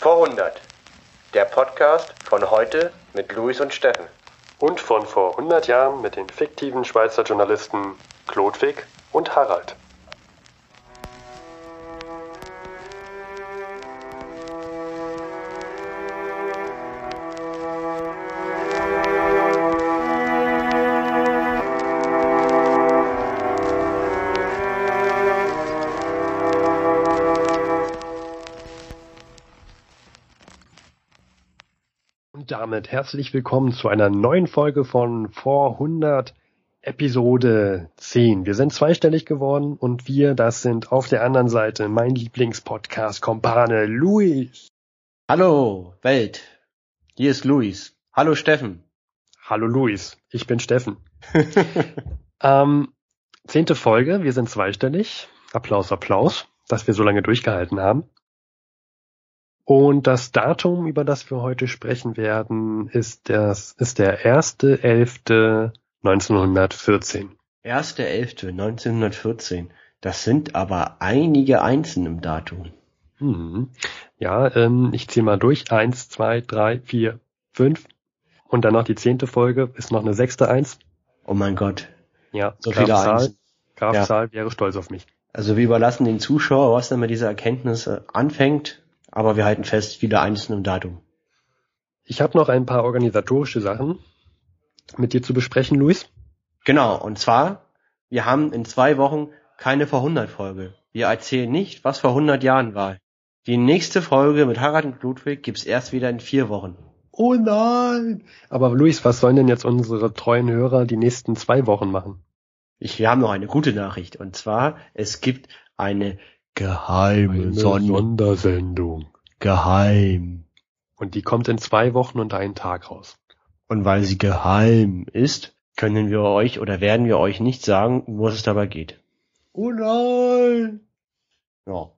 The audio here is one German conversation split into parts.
Vor 100. Der Podcast von heute mit Luis und Steffen. Und von vor 100 Jahren mit den fiktiven Schweizer Journalisten Klodwig und Harald. Damit herzlich willkommen zu einer neuen Folge von vor 100 Episode 10. Wir sind zweistellig geworden und wir, das sind auf der anderen Seite mein Lieblingspodcast Kompane Luis. Hallo Welt, hier ist Luis. Hallo Steffen. Hallo Luis, ich bin Steffen. ähm, zehnte Folge, wir sind zweistellig. Applaus, Applaus, dass wir so lange durchgehalten haben. Und das Datum, über das wir heute sprechen werden, ist, das, ist der 1.11.1914. 1.11.1914. Das sind aber einige Einsen im Datum. Hm. Ja, ähm, ich zähle mal durch. Eins, zwei, drei, vier, fünf. Und dann noch die zehnte Folge, ist noch eine sechste Eins. Oh mein Gott. Ja, So Graf viele Zahl, Einsen. Graf Ja. Zahl wäre stolz auf mich. Also wir überlassen den Zuschauer, was dann mit dieser Erkenntnis äh, anfängt, aber wir halten fest, viele Einsen im Datum. Ich habe noch ein paar organisatorische Sachen mit dir zu besprechen, Luis. Genau, und zwar, wir haben in zwei Wochen keine vor 100 Folge. Wir erzählen nicht, was vor 100 Jahren war. Die nächste Folge mit Harald und Ludwig gibt's erst wieder in vier Wochen. Oh nein! Aber Luis, was sollen denn jetzt unsere treuen Hörer die nächsten zwei Wochen machen? Ich, wir haben noch eine gute Nachricht. Und zwar, es gibt eine geheime Eine Sonne. Sondersendung. Geheim. Und die kommt in zwei Wochen und einen Tag raus. Und weil sie geheim ist, können wir euch oder werden wir euch nicht sagen, wo es dabei geht. Oh nein! Ja.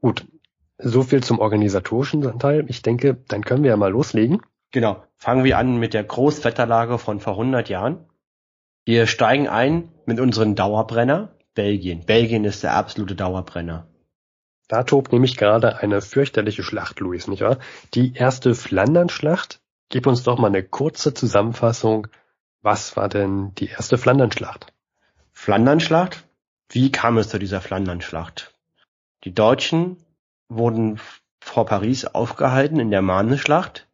Gut, so viel zum organisatorischen Teil. Ich denke, dann können wir ja mal loslegen. Genau. Fangen wir an mit der Großwetterlage von vor 100 Jahren. Wir steigen ein mit unserem Dauerbrenner Belgien. Belgien ist der absolute Dauerbrenner. Da tobt nämlich gerade eine fürchterliche Schlacht, Luis, nicht wahr? Die erste Flandernschlacht. Gib uns doch mal eine kurze Zusammenfassung. Was war denn die erste Flandernschlacht? Flandernschlacht? Wie kam es zu dieser Flandernschlacht? Die Deutschen wurden vor Paris aufgehalten in der Marne-Schlacht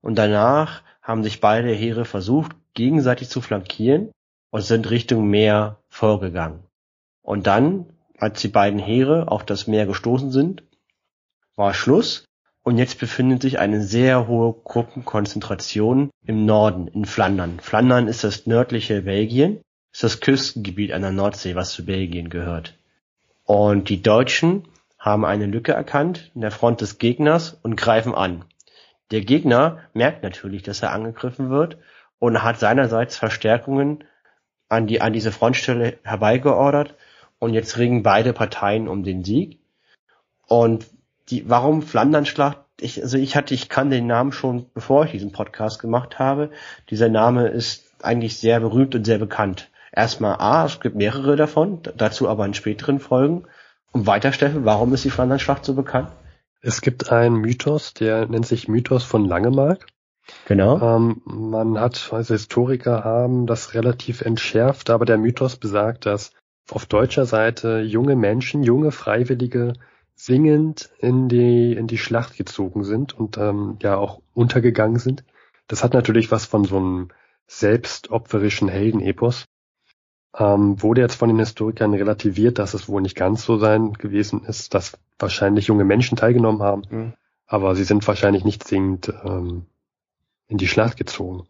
und danach haben sich beide Heere versucht, gegenseitig zu flankieren und sind Richtung Meer vorgegangen. Und dann, als die beiden Heere auf das Meer gestoßen sind, war Schluss und jetzt befindet sich eine sehr hohe Gruppenkonzentration im Norden, in Flandern. Flandern ist das nördliche Belgien, ist das Küstengebiet an der Nordsee, was zu Belgien gehört. Und die Deutschen haben eine Lücke erkannt in der Front des Gegners und greifen an. Der Gegner merkt natürlich, dass er angegriffen wird und hat seinerseits Verstärkungen an, die, an diese Frontstelle herbeigeordert und jetzt ringen beide Parteien um den Sieg. Und die, warum Flandernschlacht? Ich, also ich hatte, ich kann den Namen schon, bevor ich diesen Podcast gemacht habe. Dieser Name ist eigentlich sehr berühmt und sehr bekannt. Erstmal A, es gibt mehrere davon, dazu aber in späteren Folgen. Und weiter, Steffen, warum ist die Flandernschlacht so bekannt? Es gibt einen Mythos, der nennt sich Mythos von Langemark. Genau. Ähm, man hat, also Historiker haben das relativ entschärft, aber der Mythos besagt, dass auf deutscher Seite junge Menschen, junge Freiwillige singend in die, in die Schlacht gezogen sind und ähm, ja auch untergegangen sind. Das hat natürlich was von so einem selbstopferischen Heldenepos. Ähm, wurde jetzt von den Historikern relativiert, dass es wohl nicht ganz so sein gewesen ist, dass wahrscheinlich junge Menschen teilgenommen haben, Mhm. aber sie sind wahrscheinlich nicht singend ähm, in die Schlacht gezogen.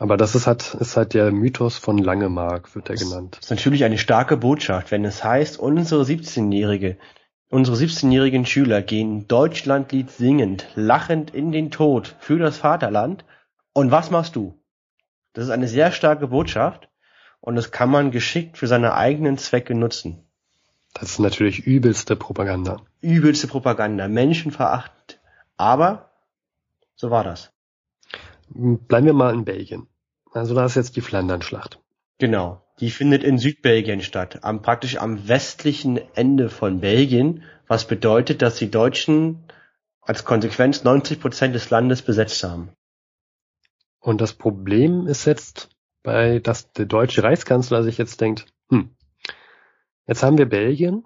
Aber das ist halt, ist halt der Mythos von Langemark, wird er genannt. Das ist natürlich eine starke Botschaft, wenn es heißt, unsere 17-Jährige, unsere 17-jährigen Schüler gehen Deutschlandlied singend, lachend in den Tod für das Vaterland. Und was machst du? Das ist eine sehr starke Botschaft und das kann man geschickt für seine eigenen Zwecke nutzen. Das ist natürlich übelste Propaganda. Übelste Propaganda, menschenverachtend. Aber so war das. Bleiben wir mal in Belgien. Also da ist jetzt die Flandernschlacht. Genau. Die findet in Südbelgien statt, am praktisch am westlichen Ende von Belgien, was bedeutet, dass die Deutschen als Konsequenz 90 Prozent des Landes besetzt haben. Und das Problem ist jetzt, bei dass der deutsche Reichskanzler sich jetzt denkt, hm, jetzt haben wir Belgien.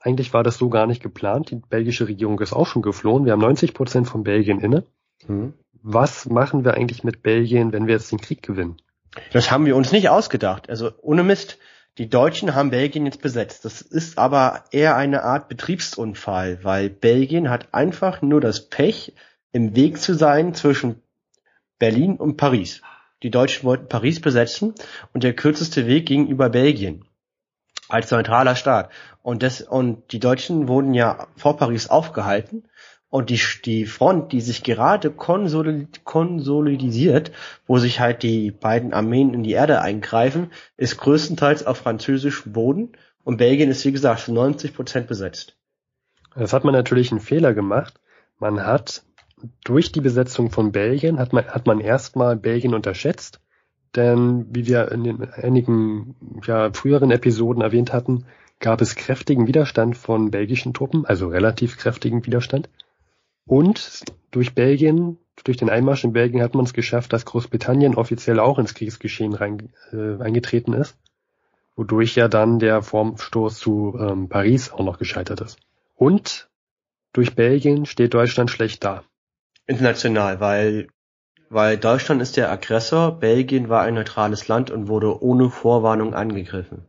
Eigentlich war das so gar nicht geplant. Die belgische Regierung ist auch schon geflohen. Wir haben 90 Prozent von Belgien inne. Hm. Was machen wir eigentlich mit Belgien, wenn wir jetzt den Krieg gewinnen? Das haben wir uns nicht ausgedacht. Also ohne Mist. Die Deutschen haben Belgien jetzt besetzt. Das ist aber eher eine Art Betriebsunfall, weil Belgien hat einfach nur das Pech, im Weg zu sein zwischen Berlin und Paris. Die Deutschen wollten Paris besetzen und der kürzeste Weg ging über Belgien als neutraler Staat. Und, das, und die Deutschen wurden ja vor Paris aufgehalten und die, die Front, die sich gerade konsolidisiert, wo sich halt die beiden Armeen in die Erde eingreifen, ist größtenteils auf französischem Boden und Belgien ist wie gesagt zu 90 Prozent besetzt. Das hat man natürlich einen Fehler gemacht. Man hat durch die Besetzung von Belgien hat man, hat man erstmal Belgien unterschätzt. Denn wie wir in den einigen ja, früheren Episoden erwähnt hatten, gab es kräftigen Widerstand von belgischen Truppen, also relativ kräftigen Widerstand. Und durch Belgien, durch den Einmarsch in Belgien hat man es geschafft, dass Großbritannien offiziell auch ins Kriegsgeschehen rein, äh, eingetreten ist, wodurch ja dann der Vorstoß zu ähm, Paris auch noch gescheitert ist. Und durch Belgien steht Deutschland schlecht da. International, weil weil Deutschland ist der Aggressor, Belgien war ein neutrales Land und wurde ohne Vorwarnung angegriffen.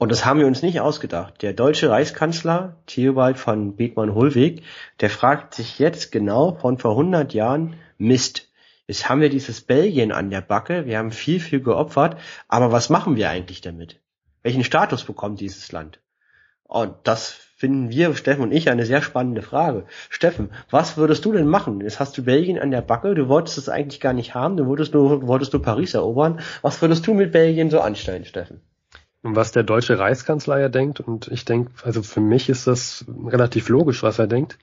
Und das haben wir uns nicht ausgedacht. Der deutsche Reichskanzler Theobald von Bethmann-Hollweg, der fragt sich jetzt genau von vor 100 Jahren, Mist, jetzt haben wir dieses Belgien an der Backe, wir haben viel, viel geopfert, aber was machen wir eigentlich damit? Welchen Status bekommt dieses Land? Und das finden wir, Steffen und ich, eine sehr spannende Frage. Steffen, was würdest du denn machen? Jetzt hast du Belgien an der Backe, du wolltest es eigentlich gar nicht haben, du wolltest nur, wolltest du Paris erobern. Was würdest du mit Belgien so anstellen, Steffen? Was der deutsche Reichskanzler ja denkt, und ich denke, also für mich ist das relativ logisch, was er denkt.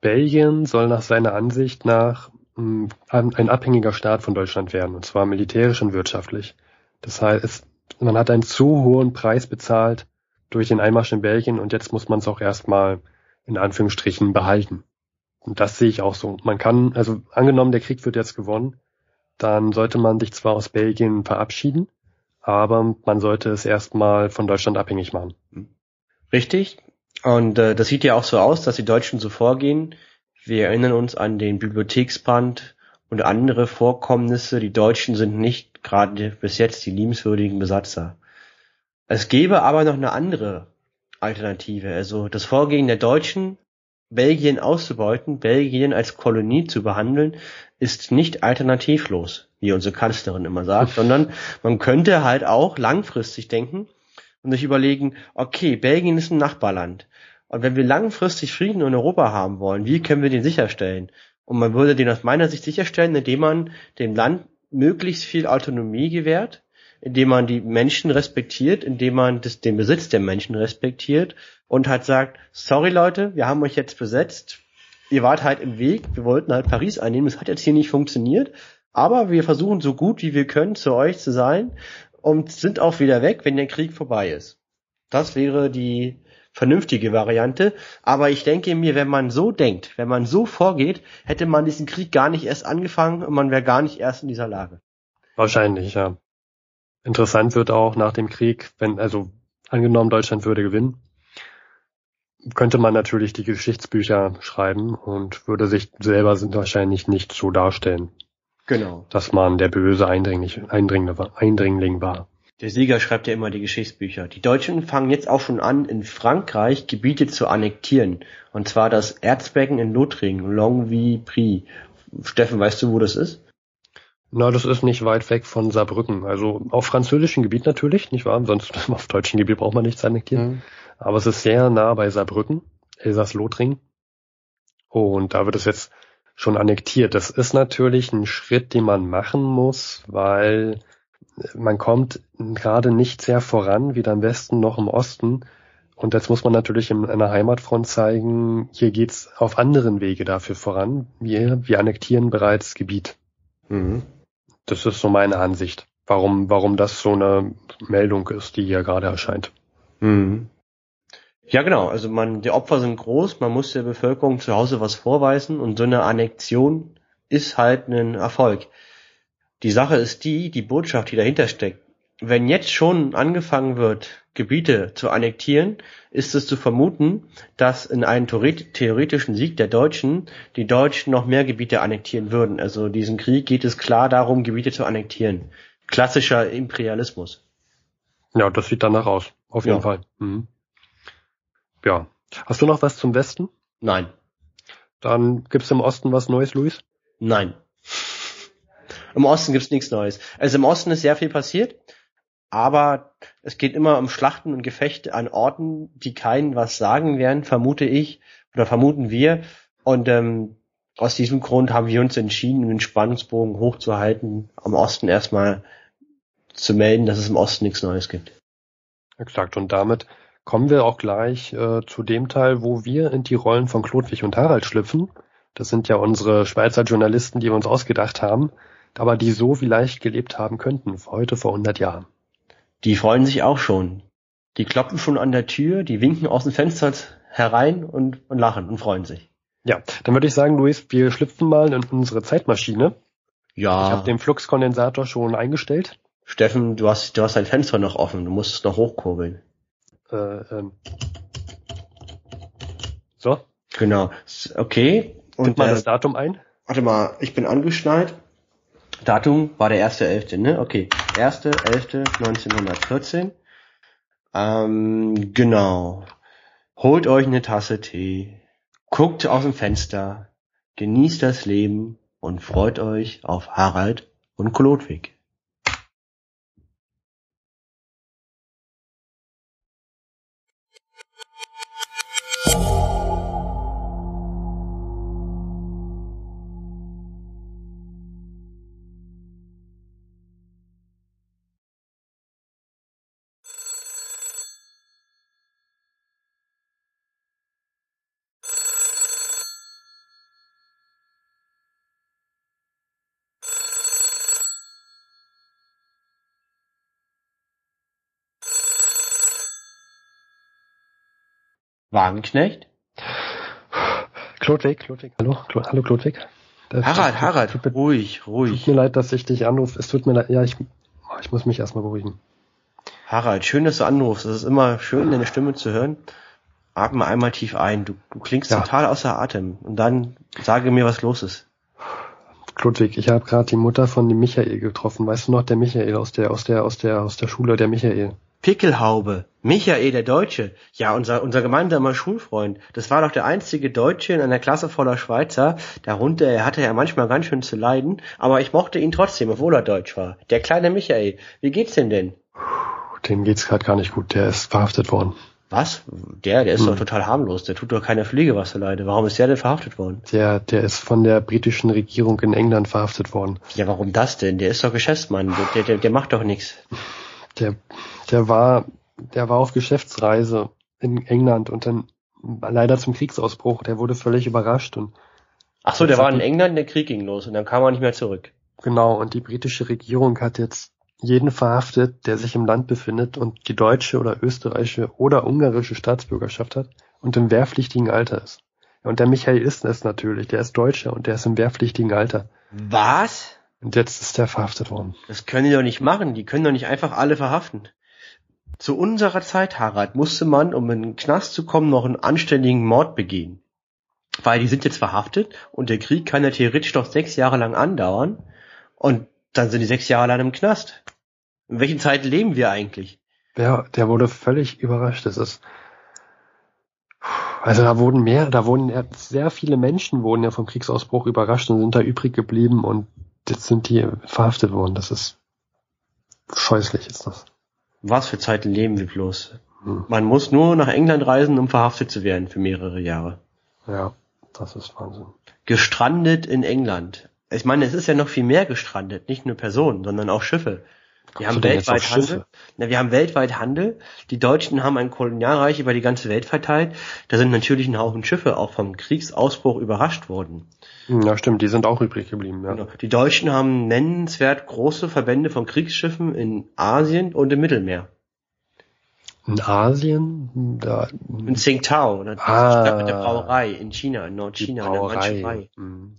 Belgien soll nach seiner Ansicht nach hm, ein abhängiger Staat von Deutschland werden, und zwar militärisch und wirtschaftlich. Das heißt, man hat einen zu hohen Preis bezahlt durch den Einmarsch in Belgien und jetzt muss man es auch erstmal in Anführungsstrichen behalten. Und das sehe ich auch so. Man kann, also angenommen, der Krieg wird jetzt gewonnen, dann sollte man sich zwar aus Belgien verabschieden, aber man sollte es erstmal von Deutschland abhängig machen. Richtig. Und äh, das sieht ja auch so aus, dass die Deutschen so vorgehen. Wir erinnern uns an den Bibliotheksbrand und andere Vorkommnisse. Die Deutschen sind nicht gerade bis jetzt die liebenswürdigen Besatzer. Es gäbe aber noch eine andere Alternative. Also das Vorgehen der Deutschen, Belgien auszubeuten, Belgien als Kolonie zu behandeln, ist nicht alternativlos wie unsere Kanzlerin immer sagt, sondern man könnte halt auch langfristig denken und sich überlegen, okay, Belgien ist ein Nachbarland. Und wenn wir langfristig Frieden in Europa haben wollen, wie können wir den sicherstellen? Und man würde den aus meiner Sicht sicherstellen, indem man dem Land möglichst viel Autonomie gewährt, indem man die Menschen respektiert, indem man das, den Besitz der Menschen respektiert und halt sagt, sorry Leute, wir haben euch jetzt besetzt, ihr wart halt im Weg, wir wollten halt Paris einnehmen, es hat jetzt hier nicht funktioniert, aber wir versuchen so gut wie wir können zu euch zu sein und sind auch wieder weg, wenn der Krieg vorbei ist. Das wäre die vernünftige Variante. Aber ich denke mir, wenn man so denkt, wenn man so vorgeht, hätte man diesen Krieg gar nicht erst angefangen und man wäre gar nicht erst in dieser Lage. Wahrscheinlich, ja. Interessant wird auch nach dem Krieg, wenn, also angenommen Deutschland würde gewinnen, könnte man natürlich die Geschichtsbücher schreiben und würde sich selber wahrscheinlich nicht so darstellen. Genau. Dass man der böse Eindringling, Eindringling war. Der Sieger schreibt ja immer die Geschichtsbücher. Die Deutschen fangen jetzt auch schon an, in Frankreich Gebiete zu annektieren. Und zwar das Erzbecken in Lothringen, Longwy-Prix. Steffen, weißt du, wo das ist? Na, das ist nicht weit weg von Saarbrücken. Also auf französischem Gebiet natürlich, nicht wahr? Sonst auf deutschem Gebiet braucht man nichts annektieren. Mhm. Aber es ist sehr nah bei Saarbrücken, Elsass-Lothringen. Und da wird es jetzt schon annektiert. Das ist natürlich ein Schritt, den man machen muss, weil man kommt gerade nicht sehr voran, weder im Westen noch im Osten. Und jetzt muss man natürlich in einer Heimatfront zeigen, hier geht's auf anderen Wege dafür voran. Wir, wir annektieren bereits Gebiet. Mhm. Das ist so meine Ansicht, warum, warum das so eine Meldung ist, die hier gerade erscheint. Mhm. Ja, genau. Also man, die Opfer sind groß, man muss der Bevölkerung zu Hause was vorweisen und so eine Annexion ist halt ein Erfolg. Die Sache ist die, die Botschaft, die dahinter steckt. Wenn jetzt schon angefangen wird, Gebiete zu annektieren, ist es zu vermuten, dass in einem theoretischen Sieg der Deutschen die Deutschen noch mehr Gebiete annektieren würden. Also diesen Krieg geht es klar darum, Gebiete zu annektieren. Klassischer Imperialismus. Ja, das sieht danach aus. Auf jeden ja. Fall. Mhm. Ja. Hast du noch was zum Westen? Nein. Dann gibt's im Osten was Neues, Luis? Nein. Im Osten gibt's nichts Neues. Also im Osten ist sehr viel passiert, aber es geht immer um Schlachten und Gefechte an Orten, die keinen was sagen werden, vermute ich oder vermuten wir. Und ähm, aus diesem Grund haben wir uns entschieden, den Spannungsbogen hochzuhalten, am Osten erstmal zu melden, dass es im Osten nichts Neues gibt. Exakt. Und damit kommen wir auch gleich äh, zu dem Teil, wo wir in die Rollen von Klodwig und Harald schlüpfen. Das sind ja unsere Schweizer Journalisten, die wir uns ausgedacht haben, aber die so vielleicht gelebt haben könnten, heute vor 100 Jahren. Die freuen sich auch schon. Die kloppen schon an der Tür, die winken aus dem Fenster herein und, und lachen und freuen sich. Ja, dann würde ich sagen, Luis, wir schlüpfen mal in unsere Zeitmaschine. Ja. Ich habe den Fluxkondensator schon eingestellt. Steffen, du hast, du hast dein Fenster noch offen, du musst es noch hochkurbeln. Äh, ähm. So. Genau. Okay. Und Tipp mal das Datum ein. Warte mal, ich bin angeschnallt. Datum war der 1.11., ne? Okay. 1.11.1914. Ähm, genau. Holt euch eine Tasse Tee. Guckt aus dem Fenster. Genießt das Leben und freut euch auf Harald und Klodwig. Wagenknecht? Klodwig, Klodwig, hallo, Klo, hallo Klodwig. Das Harald, Harald, tut, ruhig, ruhig. Tut mir leid, dass ich dich anrufe. Es tut mir leid, ja, ich, ich muss mich erstmal beruhigen. Harald, schön, dass du anrufst. Es ist immer schön, deine Stimme zu hören. Atme einmal tief ein. Du, du klingst ja. total außer Atem. Und dann sage mir, was los ist. Klodwig, ich habe gerade die Mutter von dem Michael getroffen. Weißt du noch, der Michael aus der, aus der, aus der, aus der Schule, der Michael. Pickelhaube, Michael der Deutsche, ja, unser, unser gemeinsamer Schulfreund, das war doch der einzige Deutsche in einer Klasse voller Schweizer, darunter er hatte ja manchmal ganz schön zu leiden, aber ich mochte ihn trotzdem, obwohl er Deutsch war. Der kleine Michael, wie geht's denn denn? Dem geht's gerade gar nicht gut, der ist verhaftet worden. Was? Der, der ist hm. doch total harmlos, der tut doch keiner Pflege was zu leide. Warum ist der denn verhaftet worden? Der, der ist von der britischen Regierung in England verhaftet worden. Ja, warum das denn? Der ist doch Geschäftsmann, der, der, der macht doch nichts. Der, der war, der war auf Geschäftsreise in England und dann leider zum Kriegsausbruch. Der wurde völlig überrascht und Ach so, der war in England, der Krieg ging los und dann kam er nicht mehr zurück. Genau, und die britische Regierung hat jetzt jeden verhaftet, der sich im Land befindet und die deutsche oder österreichische oder ungarische Staatsbürgerschaft hat und im wehrpflichtigen Alter ist. Und der Michael ist es natürlich, der ist Deutscher und der ist im wehrpflichtigen Alter. Was? Und jetzt ist der verhaftet worden. Das können die doch nicht machen, die können doch nicht einfach alle verhaften. Zu unserer Zeit, Harald, musste man, um in den Knast zu kommen, noch einen anständigen Mord begehen. Weil die sind jetzt verhaftet und der Krieg kann ja theoretisch noch sechs Jahre lang andauern und dann sind die sechs Jahre lang im Knast. In welchen Zeiten leben wir eigentlich? Ja, der wurde völlig überrascht. Das ist, also da wurden mehr, da wurden ja, sehr viele Menschen wurden ja vom Kriegsausbruch überrascht und sind da übrig geblieben und jetzt sind die verhaftet worden. Das ist scheußlich, ist das. Was für Zeiten leben wir bloß? Hm. Man muss nur nach England reisen, um verhaftet zu werden für mehrere Jahre. Ja, das ist Wahnsinn. Gestrandet in England. Ich meine, es ist ja noch viel mehr gestrandet, nicht nur Personen, sondern auch Schiffe. Wir haben weltweit Handel. Na, wir haben weltweit Handel. Die Deutschen haben ein Kolonialreich über die ganze Welt verteilt. Da sind natürlich ein Haufen Schiffe auch vom Kriegsausbruch überrascht worden. Ja, stimmt, die sind auch übrig geblieben, ja. Genau. Die Deutschen haben nennenswert große Verbände von Kriegsschiffen in Asien und im Mittelmeer. In Asien? Da, In Tsingtao, Ah. Stadt mit der Brauerei in China, in Nordchina, in der Mandschurei. Mhm.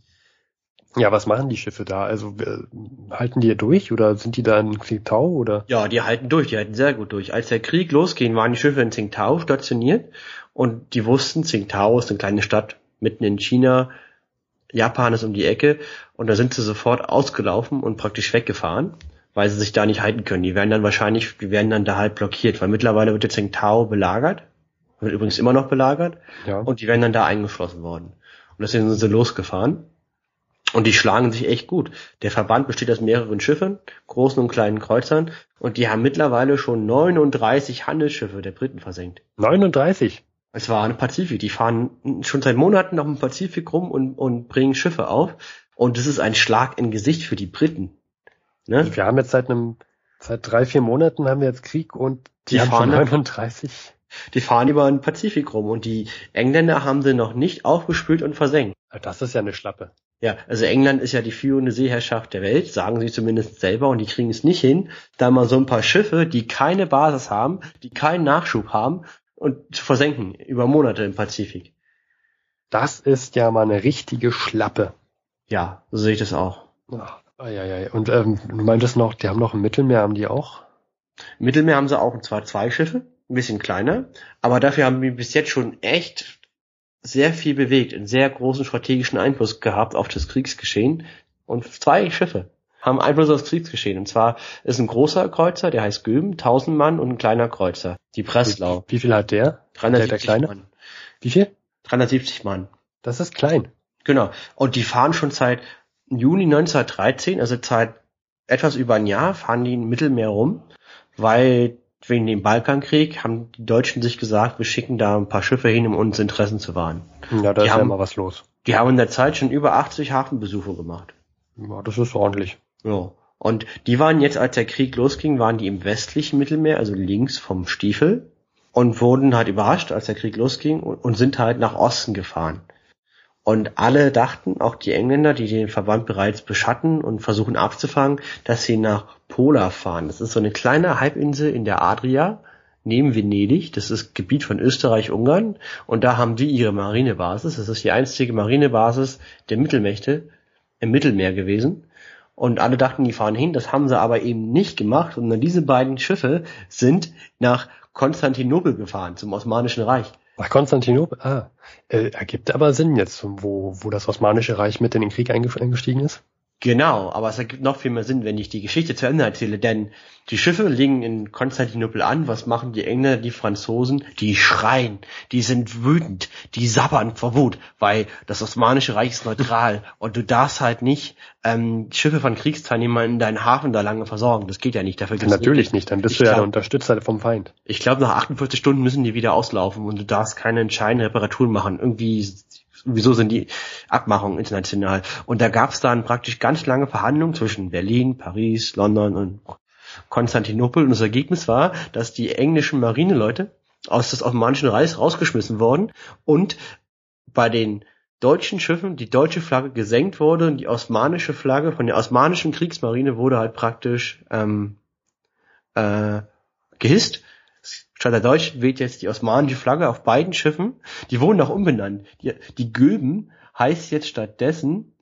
Ja, was machen die Schiffe da? Also äh, halten die durch oder sind die da in Qingdao oder? Ja, die halten durch, die halten sehr gut durch. Als der Krieg losging, waren die Schiffe in Tsingtao stationiert und die wussten, Tsingtao ist eine kleine Stadt mitten in China, Japan ist um die Ecke und da sind sie sofort ausgelaufen und praktisch weggefahren, weil sie sich da nicht halten können. Die werden dann wahrscheinlich, die werden dann da halt blockiert, weil mittlerweile wird der Tsingtao belagert, wird übrigens immer noch belagert Ja. und die werden dann da eingeschlossen worden. Und deswegen sind sie losgefahren. Und die schlagen sich echt gut. Der Verband besteht aus mehreren Schiffen, großen und kleinen Kreuzern, und die haben mittlerweile schon 39 Handelsschiffe der Briten versenkt. 39. Es war ein Pazifik. Die fahren schon seit Monaten auf dem Pazifik rum und, und bringen Schiffe auf. Und das ist ein Schlag im Gesicht für die Briten. Ne? Wir haben jetzt seit einem, seit drei, vier Monaten haben wir jetzt Krieg und die, Die haben schon fahren- 39. Die fahren über den Pazifik rum und die Engländer haben sie noch nicht aufgespült und versenkt. Das ist ja eine Schlappe. Ja, also England ist ja die führende Seeherrschaft der Welt, sagen sie zumindest selber, und die kriegen es nicht hin, da mal so ein paar Schiffe, die keine Basis haben, die keinen Nachschub haben, und zu versenken über Monate im Pazifik. Das ist ja mal eine richtige Schlappe. Ja, so sehe ich das auch. Ach, ei, ei. Und ähm, du meintest noch, die haben noch im Mittelmeer, haben die auch? Im Mittelmeer haben sie auch und zwar zwei Schiffe, ein bisschen kleiner, aber dafür haben wir bis jetzt schon echt sehr viel bewegt, einen sehr großen strategischen Einfluss gehabt auf das Kriegsgeschehen. Und zwei Schiffe haben Einfluss auf das Kriegsgeschehen. Und zwar ist ein großer Kreuzer, der heißt Göben, 1000 Mann und ein kleiner Kreuzer, die Breslau. Wie viel hat der? Der, der 370 kleine? Mann. Wie viel? 370 Mann. Das ist klein. Genau. Und die fahren schon seit Juni 1913, also seit etwas über ein Jahr, fahren die im Mittelmeer rum, weil wegen dem Balkankrieg haben die Deutschen sich gesagt, wir schicken da ein paar Schiffe hin, um uns Interessen zu wahren. Ja, da Die ist ja haben- immer was los. Die haben in der Zeit schon über 80 Hafenbesuche gemacht. Ja, das ist ordentlich. Ja. Und die waren jetzt, als der Krieg losging, waren die im westlichen Mittelmeer, also links vom Stiefel, und wurden halt überrascht, als der Krieg losging, und, und sind halt nach Osten gefahren. Und alle dachten, auch die Engländer, die den Verband bereits beschatten und versuchen abzufangen, dass sie nach Pola fahren. Das ist so eine kleine Halbinsel in der Adria, neben Venedig. Das ist Gebiet von Österreich-Ungarn. Und da haben die ihre Marinebasis. Das ist die einzige Marinebasis der Mittelmächte im Mittelmeer gewesen. Und alle dachten, die fahren hin. Das haben sie aber eben nicht gemacht, sondern diese beiden Schiffe sind nach Konstantinopel gefahren, zum Osmanischen Reich. Nach Konstantinopel? Ah, äh, ergibt aber Sinn jetzt, wo, wo das Osmanische Reich mit in den Krieg einge- eingestiegen ist. Genau, aber es ergibt noch viel mehr Sinn, wenn ich die Geschichte zu Ende erzähle, denn die Schiffe liegen in Konstantinopel an. Was machen die Engländer, die Franzosen? Die schreien, die sind wütend, die sabbern vor Wut, weil das Osmanische Reich ist neutral und du darfst halt nicht ähm, Schiffe von Kriegsteilnehmern in deinen Hafen da lange versorgen. Das geht ja nicht. Dafür gibt's Natürlich Regeln. nicht, dann bist Ich du ja glaub- der Unterstützer vom Feind. Ich glaube, nach 48 Stunden müssen die wieder auslaufen und du darfst keine entscheidenden Reparaturen machen. Irgendwie, wieso sind die Abmachungen international? Und da gab es dann praktisch ganz lange Verhandlungen zwischen Berlin, Paris, London und Konstantinopel. Und das Ergebnis war, dass die englischen Marineleute aus des Osmanischen Reichs rausgeschmissen wurden und bei den deutschen Schiffen die deutsche Flagge gesenkt wurde und die osmanische Flagge von der osmanischen Kriegsmarine wurde halt praktisch ähm, äh, gehisst. Statt der deutschen weht jetzt die osmanische Flagge auf beiden Schiffen. Die wurden auch umbenannt. Die, die Göben heißt jetzt stattdessen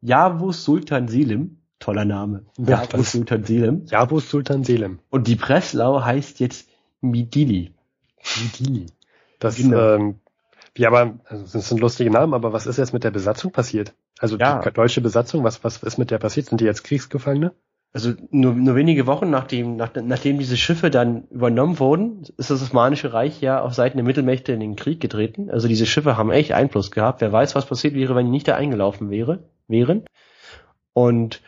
Yavuz Sultan Selim. Toller Name. Ja, Yavuz das- Sultan Selim. Jabus Sultan Selim. Und die Breslau heißt jetzt Midili. Die. Das, Genau. ähm, wie aber, also das sind lustige Namen, aber was ist jetzt mit der Besatzung passiert? Also Ja. die deutsche Besatzung, was, was ist mit der passiert? Sind die jetzt Kriegsgefangene? Also nur, nur wenige Wochen nachdem, nach, nachdem diese Schiffe dann übernommen wurden, ist das Osmanische Reich ja auf Seiten der Mittelmächte in den Krieg getreten. Also diese Schiffe haben echt Einfluss gehabt. Wer weiß, was passiert wäre, wenn die nicht da eingelaufen wäre, wären. Und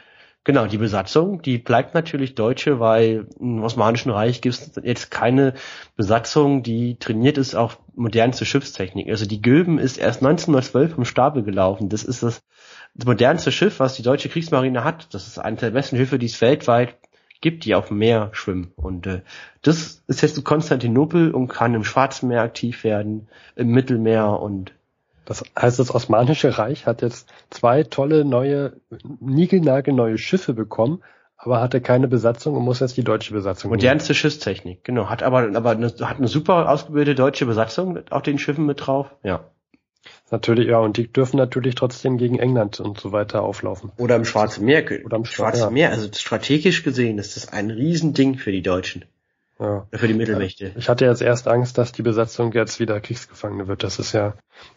genau, die Besatzung, die bleibt natürlich deutsche, weil im Osmanischen Reich gibt es jetzt keine Besatzung, die trainiert ist auf modernste Schiffstechnik. Also die Göben ist erst 1912 vom Stapel gelaufen. Das ist das, das modernste Schiff, was die deutsche Kriegsmarine hat. Das ist eines der besten Schiffe, die es weltweit gibt, die auf dem Meer schwimmen. Und äh, das ist jetzt in Konstantinopel und kann im Schwarzen Meer aktiv werden, im Mittelmeer und Das heißt, das Osmanische Reich hat jetzt zwei tolle neue, niegelnagelneue Schiffe bekommen, aber hatte keine Besatzung und muss jetzt die deutsche Besatzung. Modernste Schiffstechnik, genau. Hat aber, aber eine, hat eine super ausgebildete deutsche Besatzung auf den Schiffen mit drauf. Ja. Natürlich, ja, und die dürfen natürlich trotzdem gegen England und so weiter auflaufen. Oder im Schwarzen Meer. Oder im Schwarzen ja. Meer. Also strategisch gesehen ist das ein Riesending für die Deutschen. Ja. Für die Mittelmächte. Ich hatte jetzt erst Angst, dass die Besatzung jetzt wieder Kriegsgefangene wird. Das ist ja.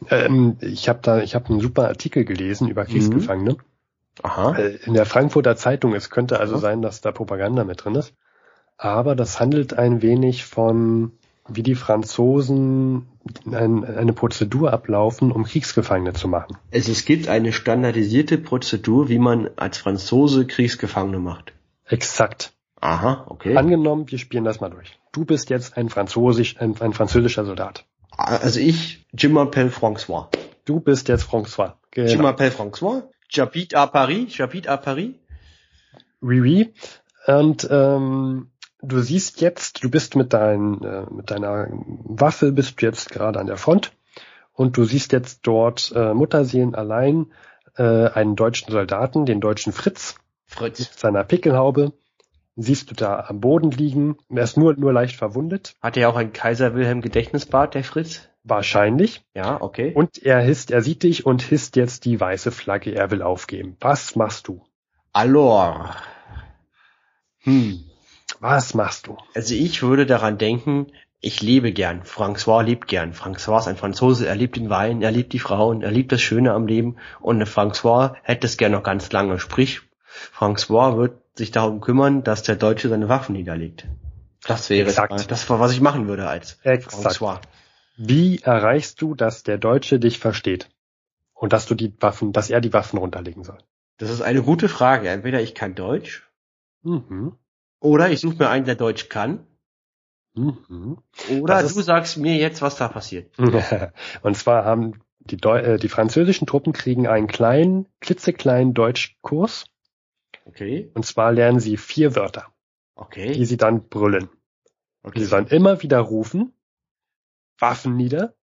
Ähm, ich habe da, ich habe einen super Artikel gelesen über Kriegsgefangene. Aha. Äh, In der Frankfurter Zeitung. Es könnte also Aha. sein, dass da Propaganda mit drin ist. Aber das handelt ein wenig von, wie die Franzosen ein, eine Prozedur ablaufen, um Kriegsgefangene zu machen. Also es gibt eine standardisierte Prozedur, wie man als Franzose Kriegsgefangene macht. Exakt. Aha, okay. Angenommen, wir spielen das mal durch. Du bist jetzt ein Französisch, ein, ein französischer Soldat. Also ich, Jim Appel François. Du bist jetzt François. Jim Genau. Appel François. J'habite à Paris. J'habite à Paris. Oui, oui. Und ähm, du siehst jetzt, du bist mit, dein, äh, mit deiner Waffe, bist du jetzt gerade an der Front und du siehst jetzt dort äh, Mutterseelen allein äh, einen deutschen Soldaten, den deutschen Fritz, Fritz. mit seiner Pickelhaube. Siehst du da am Boden liegen. Er ist nur, nur leicht verwundet. Hat er auch ein Kaiser Wilhelm Gedächtnisbad, der Fritz? Wahrscheinlich. Ja, okay. Und er hisst, er sieht dich und hisst jetzt die weiße Flagge. Er will aufgeben. Was machst du? Alors. Hm. Was machst du? Also ich würde daran denken, ich lebe gern. François lebt gern. François ist ein Franzose, er liebt den Wein, er liebt die Frauen, er liebt das Schöne am Leben und François hätte es gern noch ganz lange. Sprich, François wird sich darum kümmern, dass der Deutsche seine Waffen niederlegt. Das wäre Exakt. das, war, was ich machen würde als Exakt. François. Wie erreichst du, dass der Deutsche dich versteht? Und dass du die Waffen, dass er die Waffen runterlegen soll? Das ist eine gute Frage. Entweder ich kann Deutsch Mhm. Oder ich suche mir einen, der Deutsch kann. Mhm. Oder Das du sagst mir jetzt, was da passiert. Und zwar haben die, Deu äh, die französischen Truppen kriegen einen kleinen, klitzekleinen Deutschkurs. Okay, Und zwar lernen sie vier Wörter, die okay, sie dann brüllen. Okay. die sollen immer wieder rufen, Waffen nieder,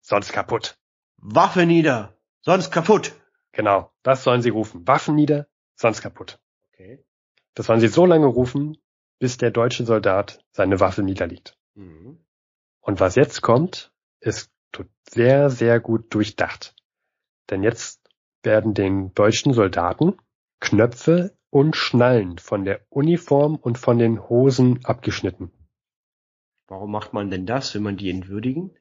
sonst kaputt. Waffe nieder, sonst kaputt. Genau, das sollen sie rufen. Waffen nieder, sonst kaputt. Okay. Das sollen sie so lange rufen, bis der deutsche Soldat seine Waffe niederlegt. Mhm. Und was jetzt kommt, ist sehr, sehr gut durchdacht. Denn jetzt werden den deutschen Soldaten Knöpfe und Schnallen von der Uniform und von den Hosen abgeschnitten. Warum macht man denn das? Will man die entwürdigen?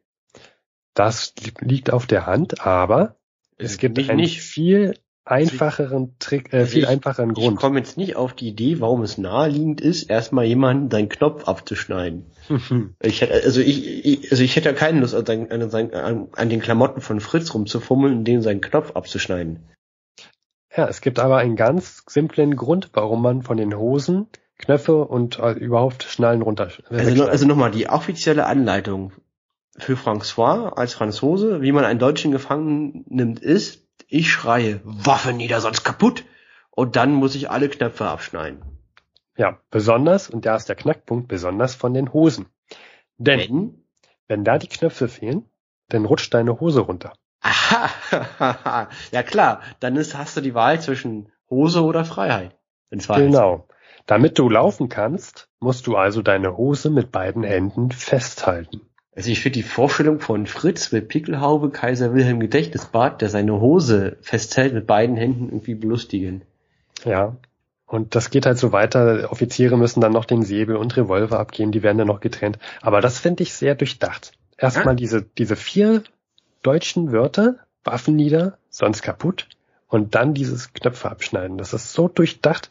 Das li- liegt auf der Hand, aber es gibt Mich einen nicht. viel einfacheren Trick, äh, Also viel ich- einfacheren Ich Grund. komme jetzt nicht auf die Idee, warum es naheliegend ist, erstmal jemanden seinen Knopf abzuschneiden. Ich hätte, also ich, ich also ich hätte ja keine Lust, an, an, an, an den Klamotten von Fritz rumzufummeln und dem seinen Knopf abzuschneiden. Ja, es gibt aber einen ganz simplen Grund, warum man von den Hosen Knöpfe und äh, überhaupt Schnallen runter. äh, Also, no, also nochmal, die offizielle Anleitung für François als Franzose, wie man einen Deutschen gefangen nimmt, ist, ich schreie, Waffe nieder, sonst kaputt. Und dann muss ich alle Knöpfe abschneiden. Ja, besonders, und da ist der Knackpunkt, besonders von den Hosen. Denn Wenn? wenn da die Knöpfe fehlen, dann rutscht deine Hose runter. Aha, ja klar, dann ist, hast du die Wahl zwischen Hose oder Freiheit. Genau. Damit du laufen kannst, musst du also deine Hose mit beiden Händen festhalten. Also ich finde die Vorstellung von Fritz mit Pickelhaube, Kaiser Wilhelm Gedächtnisbad, der seine Hose festhält mit beiden Händen irgendwie belustigend. Ja. Und das geht halt so weiter. Offiziere müssen dann noch den Säbel und Revolver abgeben, die werden dann noch getrennt. Aber das finde ich sehr durchdacht. Erstmal Ja. diese, diese vier deutschen Wörter, Waffen nieder, sonst kaputt. Und dann dieses Knöpfe abschneiden. Das ist so durchdacht.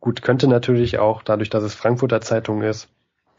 Gut, könnte natürlich auch, dadurch, dass es Frankfurter Zeitung ist,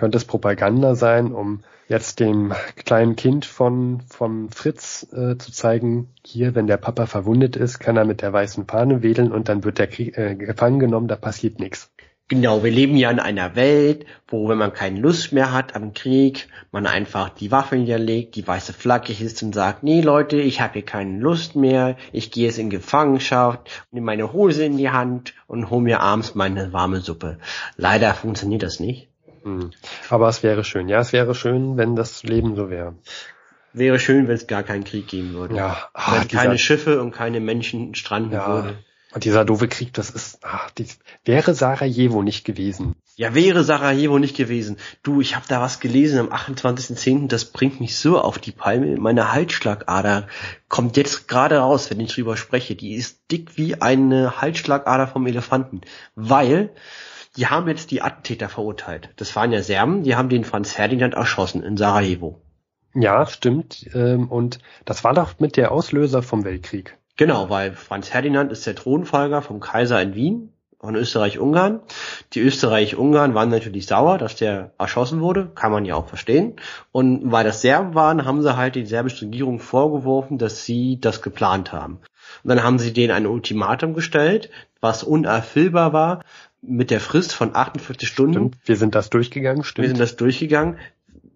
könnte es Propaganda sein, um jetzt dem kleinen Kind von, von Fritz äh, zu zeigen, hier, wenn der Papa verwundet ist, kann er mit der weißen Fahne wedeln und dann wird der Krieg, äh, gefangen genommen, da passiert nichts. Genau, wir leben ja in einer Welt, wo wenn man keine Lust mehr hat am Krieg, man einfach die Waffe niederlegt, die weiße Flagge hisst und sagt, nee Leute, ich habe hier keine Lust mehr, ich gehe jetzt in Gefangenschaft, nehme meine Hose in die Hand und hole mir abends meine warme Suppe. Leider funktioniert das nicht. Hm. Aber es wäre schön. Ja, es wäre schön, wenn das Leben so wäre. Wäre schön, wenn es gar keinen Krieg geben würde. Ja, ah, wenn keine dieser, Schiffe und keine Menschen stranden Ja. würde. Und dieser doofe Krieg, das ist, ach, dies, wäre Sarajevo nicht gewesen. Ja, wäre Sarajevo nicht gewesen. Du, ich habe da was gelesen am 28.10., das bringt mich so auf die Palme. Meine Halsschlagader kommt jetzt gerade raus, wenn ich drüber spreche. Die ist dick wie eine Halsschlagader vom Elefanten. Weil die haben jetzt die Attentäter verurteilt. Das waren ja Serben, die haben den Franz Ferdinand erschossen in Sarajevo. Ja, stimmt. Ähm, und das war doch mit der Auslöser vom Weltkrieg. Genau, weil Franz Ferdinand ist der Thronfolger vom Kaiser in Wien von Österreich-Ungarn. Die Österreich-Ungarn waren natürlich sauer, dass der erschossen wurde, kann man ja auch verstehen. Und weil das Serben waren, haben sie halt die serbische Regierung vorgeworfen, dass sie das geplant haben. Und dann haben sie denen ein Ultimatum gestellt, was unerfüllbar war, mit der Frist von 48 Stunden. Stimmt. Wir sind das durchgegangen, stimmt. Wir sind das durchgegangen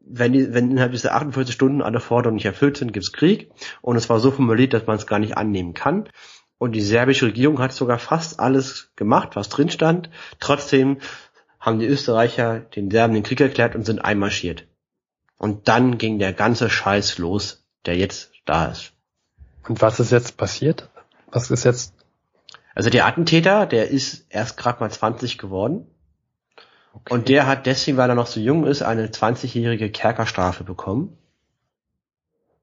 wenn, die, wenn innerhalb dieser 48 Stunden alle Forderungen nicht erfüllt sind, gibt's Krieg. Und es war so formuliert, dass man es gar nicht annehmen kann. Und die serbische Regierung hat sogar fast alles gemacht, was drin stand. Trotzdem haben die Österreicher den Serben den Krieg erklärt und sind einmarschiert. Und dann ging der ganze Scheiß los, der jetzt da ist. Und was ist jetzt passiert? Was ist jetzt? Also der Attentäter, der ist erst gerade mal 20 geworden. Okay. Und der hat deswegen, weil er noch so jung ist, eine 20-jährige Kerkerstrafe bekommen.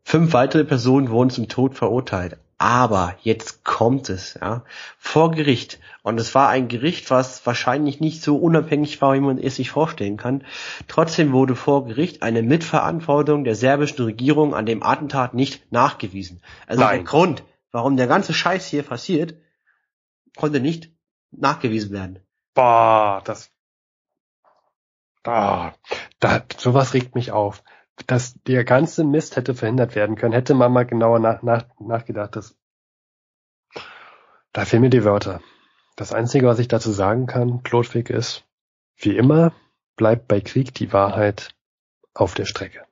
Fünf weitere Personen wurden zum Tod verurteilt. Aber jetzt kommt es, ja, vor Gericht. Und es war ein Gericht, was wahrscheinlich nicht so unabhängig war, wie man es sich vorstellen kann. Trotzdem wurde vor Gericht eine Mitverantwortung der serbischen Regierung an dem Attentat nicht nachgewiesen. Also Nein. der Grund, warum der ganze Scheiß hier passiert, konnte nicht nachgewiesen werden. Boah, das Ah, da, sowas regt mich auf. Dass der ganze Mist hätte verhindert werden können, hätte man mal genauer nach, nach, nachgedacht. Das, da fehlen mir die Wörter. Das Einzige, was ich dazu sagen kann, Klotwig, ist, wie immer, bleibt bei Krieg die Wahrheit auf der Strecke.